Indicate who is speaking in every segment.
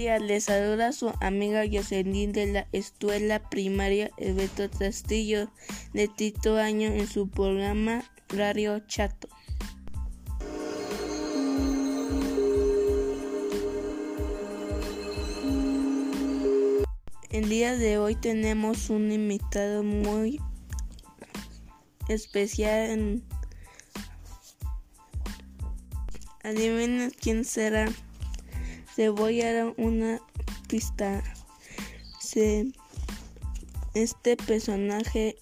Speaker 1: Les saluda su amiga Jocelyn de la Escuela Primaria Alberto Castillo de Tito Año en su programa Radio Chato. El día de hoy tenemos un invitado muy especial. Adivinen quién será. Se voy a dar una pista. Este personaje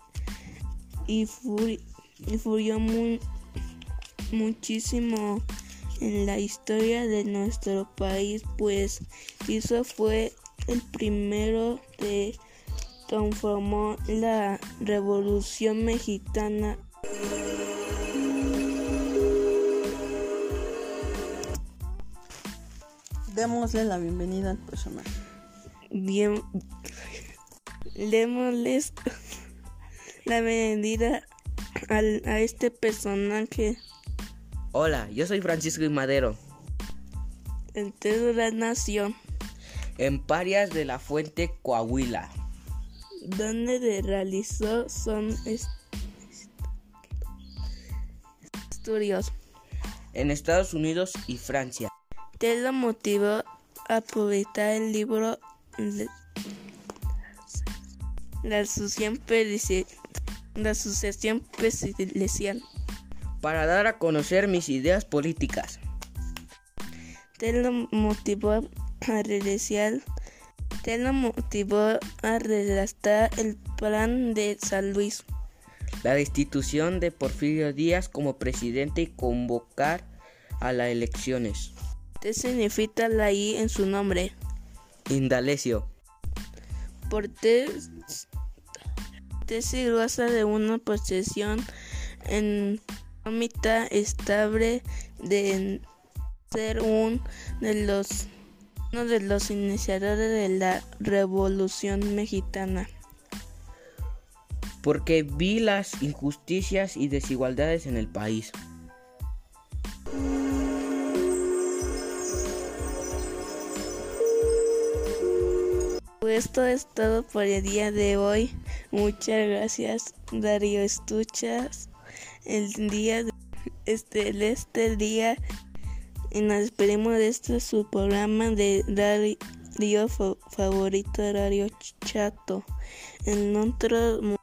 Speaker 1: y, furió muy, muchísimo en la historia de nuestro país, pues hizo fue el primero que transformó la Revolución Mexicana.
Speaker 2: Démosle la bienvenida al personaje.
Speaker 1: Bien, démosles la bienvenida a este personaje.
Speaker 3: Hola, yo soy Francisco Madero.
Speaker 1: El de la Nación
Speaker 3: en Parias de la Fuente, Coahuila.
Speaker 1: Donde realizó son estudios
Speaker 3: en Estados Unidos y Francia.
Speaker 1: Te lo motivó a publicar el libro La Asociación Presidencial
Speaker 3: para dar a conocer mis ideas políticas.
Speaker 1: Te lo motivó te Tela motivó a redactar el plan de San Luis.
Speaker 3: La destitución de Porfirio Díaz como presidente y convocar a las elecciones.
Speaker 1: ¿Qué significa la I en su nombre?
Speaker 3: Indalecio.
Speaker 1: Por te, se goza de una posesión en mitad estable de ser uno de los uno de los iniciadores de la Revolución Mexicana.
Speaker 3: Porque vi las injusticias y desigualdades en el país.
Speaker 1: Esto es todo por el día de hoy. Muchas gracias Darío Estuchas. El día de este, este día y nos despedimos de este su programa de radio favorito, Radio Chato. En otro